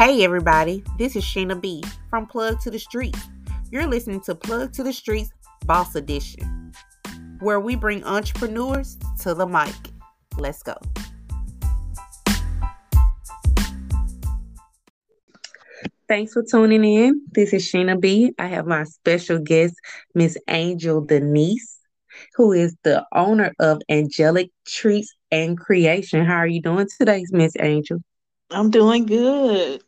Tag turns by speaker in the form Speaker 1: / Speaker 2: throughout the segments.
Speaker 1: Hey, everybody, this is Sheena B from Plug to the Streets. You're listening to Plug to the Streets Boss Edition, where we bring entrepreneurs to the mic. Let's go. Thanks for tuning in. This is Sheena B. I have my special guest, Miss Angel Denise, who is the owner of Angelic Treats and Creation. How are you doing today, Miss Angel?
Speaker 2: I'm doing good.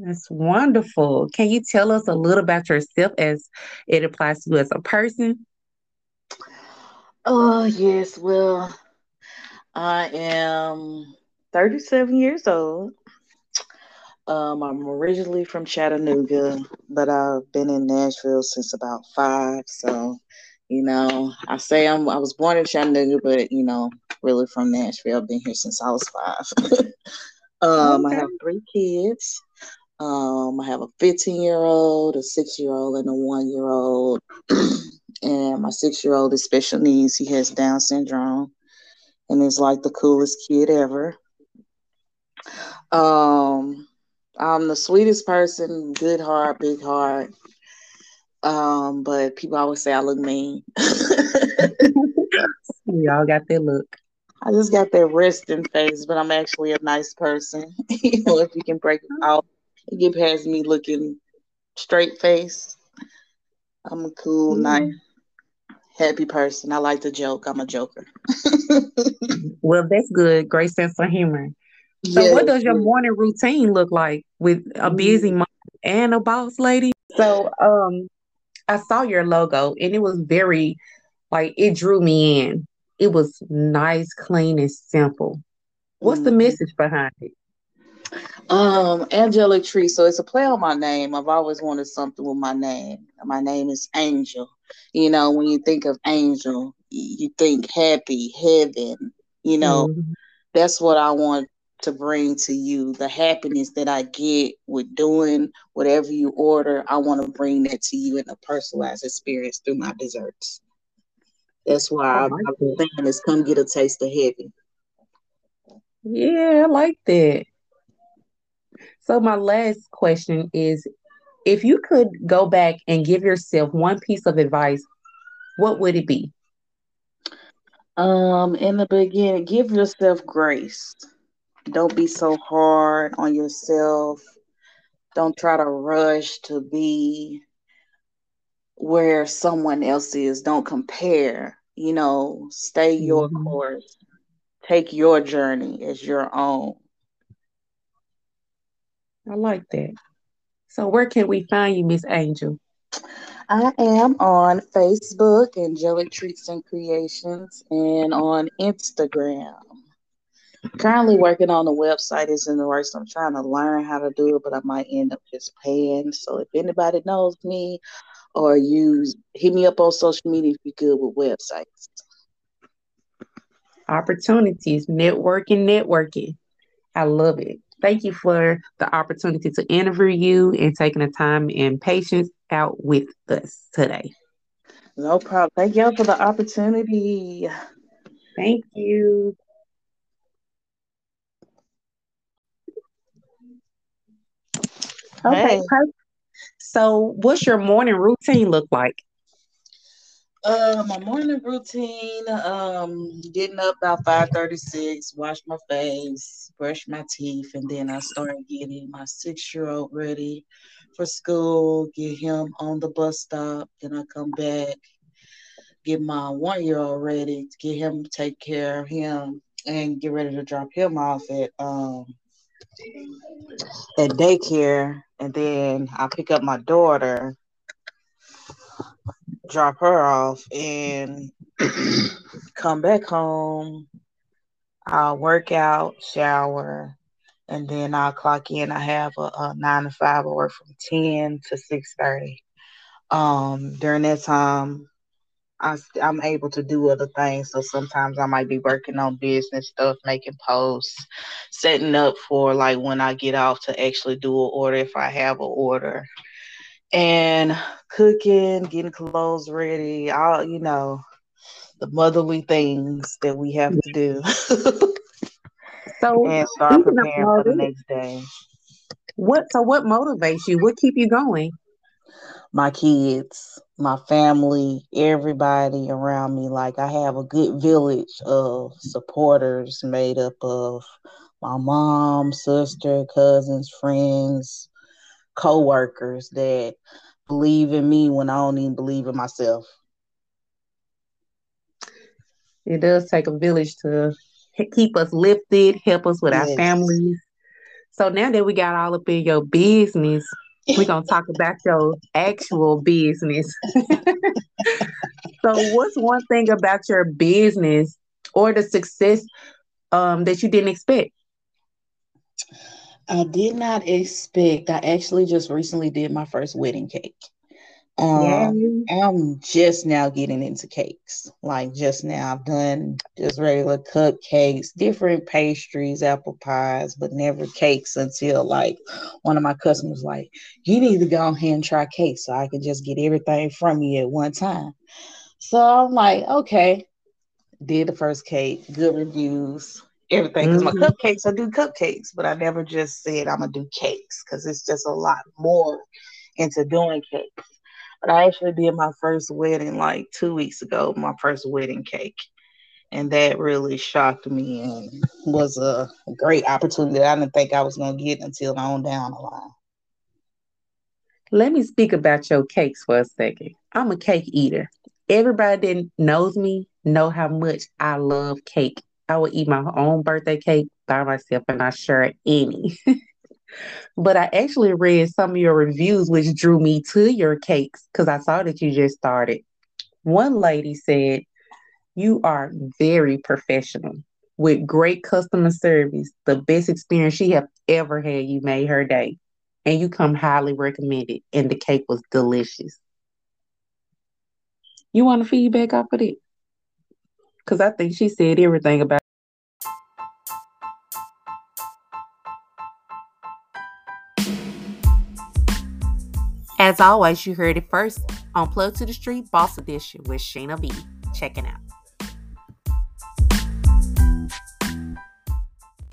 Speaker 1: That's wonderful. Can you tell us a little about yourself as it applies to you as a person?
Speaker 2: Oh, yes. Well, I am 37 years old. Um, I'm originally from Chattanooga, but I've been in Nashville since about five. So, you know, I say I'm I was born in Chattanooga, but you know, really from Nashville. I've been here since I was five. um, okay. I have three kids. Um, I have a 15 year old, a six year old, and a one year old. and my six year old is special needs. He has Down syndrome and is like the coolest kid ever. Um, I'm the sweetest person, good heart, big heart. Um, but people always say I look mean.
Speaker 1: we all got that look.
Speaker 2: I just got that resting face, but I'm actually a nice person. you know, if you can break it out, get past me looking straight face. I'm a cool, mm. nice, happy person. I like to joke. I'm a joker.
Speaker 1: well, that's good. Great sense of humor. So, yes. what does your morning routine look like with a busy mm. mom and a boss lady? So, um, I saw your logo and it was very, like, it drew me in. It was nice, clean, and simple. What's mm the mm-hmm. message behind it?
Speaker 2: Um, Angelic Tree. So it's a play on my name. I've always wanted something with my name. My name is Angel. You know, when you think of angel, you think happy, heaven. You know, mm-hmm. that's what I want to bring to you the happiness that I get with doing whatever you order. I want to bring that to you in a personalized experience through my desserts. That's why I like I'm saying is come get a taste of heaven.
Speaker 1: Yeah, I like that. So my last question is if you could go back and give yourself one piece of advice, what would it be?
Speaker 2: Um, in the beginning, give yourself grace. Don't be so hard on yourself. Don't try to rush to be where someone else is. Don't compare. You know, stay your mm-hmm. course. Take your journey as your own.
Speaker 1: I like that. So, where can we find you, Miss Angel?
Speaker 2: I am on Facebook, Angelic Treats and Creations, and on Instagram currently working on the website is in the works. I'm trying to learn how to do it, but I might end up just paying. So if anybody knows me or you hit me up on social media if you're good with websites.
Speaker 1: Opportunities, networking, networking. I love it. Thank you for the opportunity to interview you and taking the time and patience out with us today.
Speaker 2: No problem. Thank y'all for the opportunity.
Speaker 1: Thank you. Okay, hey. So, what's your morning routine look like?
Speaker 2: Uh, my morning routine, um, getting up about 536, wash my face, brush my teeth, and then I start getting my six-year-old ready for school, get him on the bus stop, then I come back, get my one-year-old ready, get him, take care of him, and get ready to drop him off at um at daycare and then I pick up my daughter, drop her off, and come back home. I'll work out, shower, and then I'll clock in. I have a, a nine to five. I work from ten to six thirty. Um, during that time, I, I'm able to do other things. So sometimes I might be working on business stuff, making posts, setting up for like when I get off to actually do an order if I have an order, and cooking, getting clothes ready. All you know, the motherly things that we have to do. so and start preparing for the next day.
Speaker 1: What so what motivates you? What keep you going?
Speaker 2: My kids, my family, everybody around me. Like I have a good village of supporters made up of my mom, sister, cousins, friends, co-workers that believe in me when I don't even believe in myself.
Speaker 1: It does take a village to keep us lifted, help us with yes. our families. So now that we got all up in your business, we're gonna talk about your actual business. so what's one thing about your business or the success um, that you didn't expect?
Speaker 2: I did not expect. I actually just recently did my first wedding cake. Um, I'm just now getting into cakes. Like just now, I've done just regular cupcakes, different pastries, apple pies, but never cakes until like one of my customers like, you need to go ahead and try cakes so I can just get everything from you at one time. So I'm like, okay. Did the first cake, good reviews, everything. Because mm-hmm. my cupcakes, I do cupcakes, but I never just said I'm gonna do cakes because it's just a lot more into doing cakes. But I actually did my first wedding like two weeks ago, my first wedding cake. And that really shocked me and was a great opportunity that I didn't think I was to get until on down the line.
Speaker 1: Let me speak about your cakes for a second. I'm a cake eater. Everybody that knows me know how much I love cake. I will eat my own birthday cake by myself and I share any. But I actually read some of your reviews, which drew me to your cakes because I saw that you just started. One lady said, You are very professional with great customer service, the best experience she have ever had. You made her day, and you come highly recommended, and the cake was delicious. You want a feedback off of it? Because I think she said everything about As always, you heard it first on Plug to the Street Boss Edition with Sheena B. Checking out.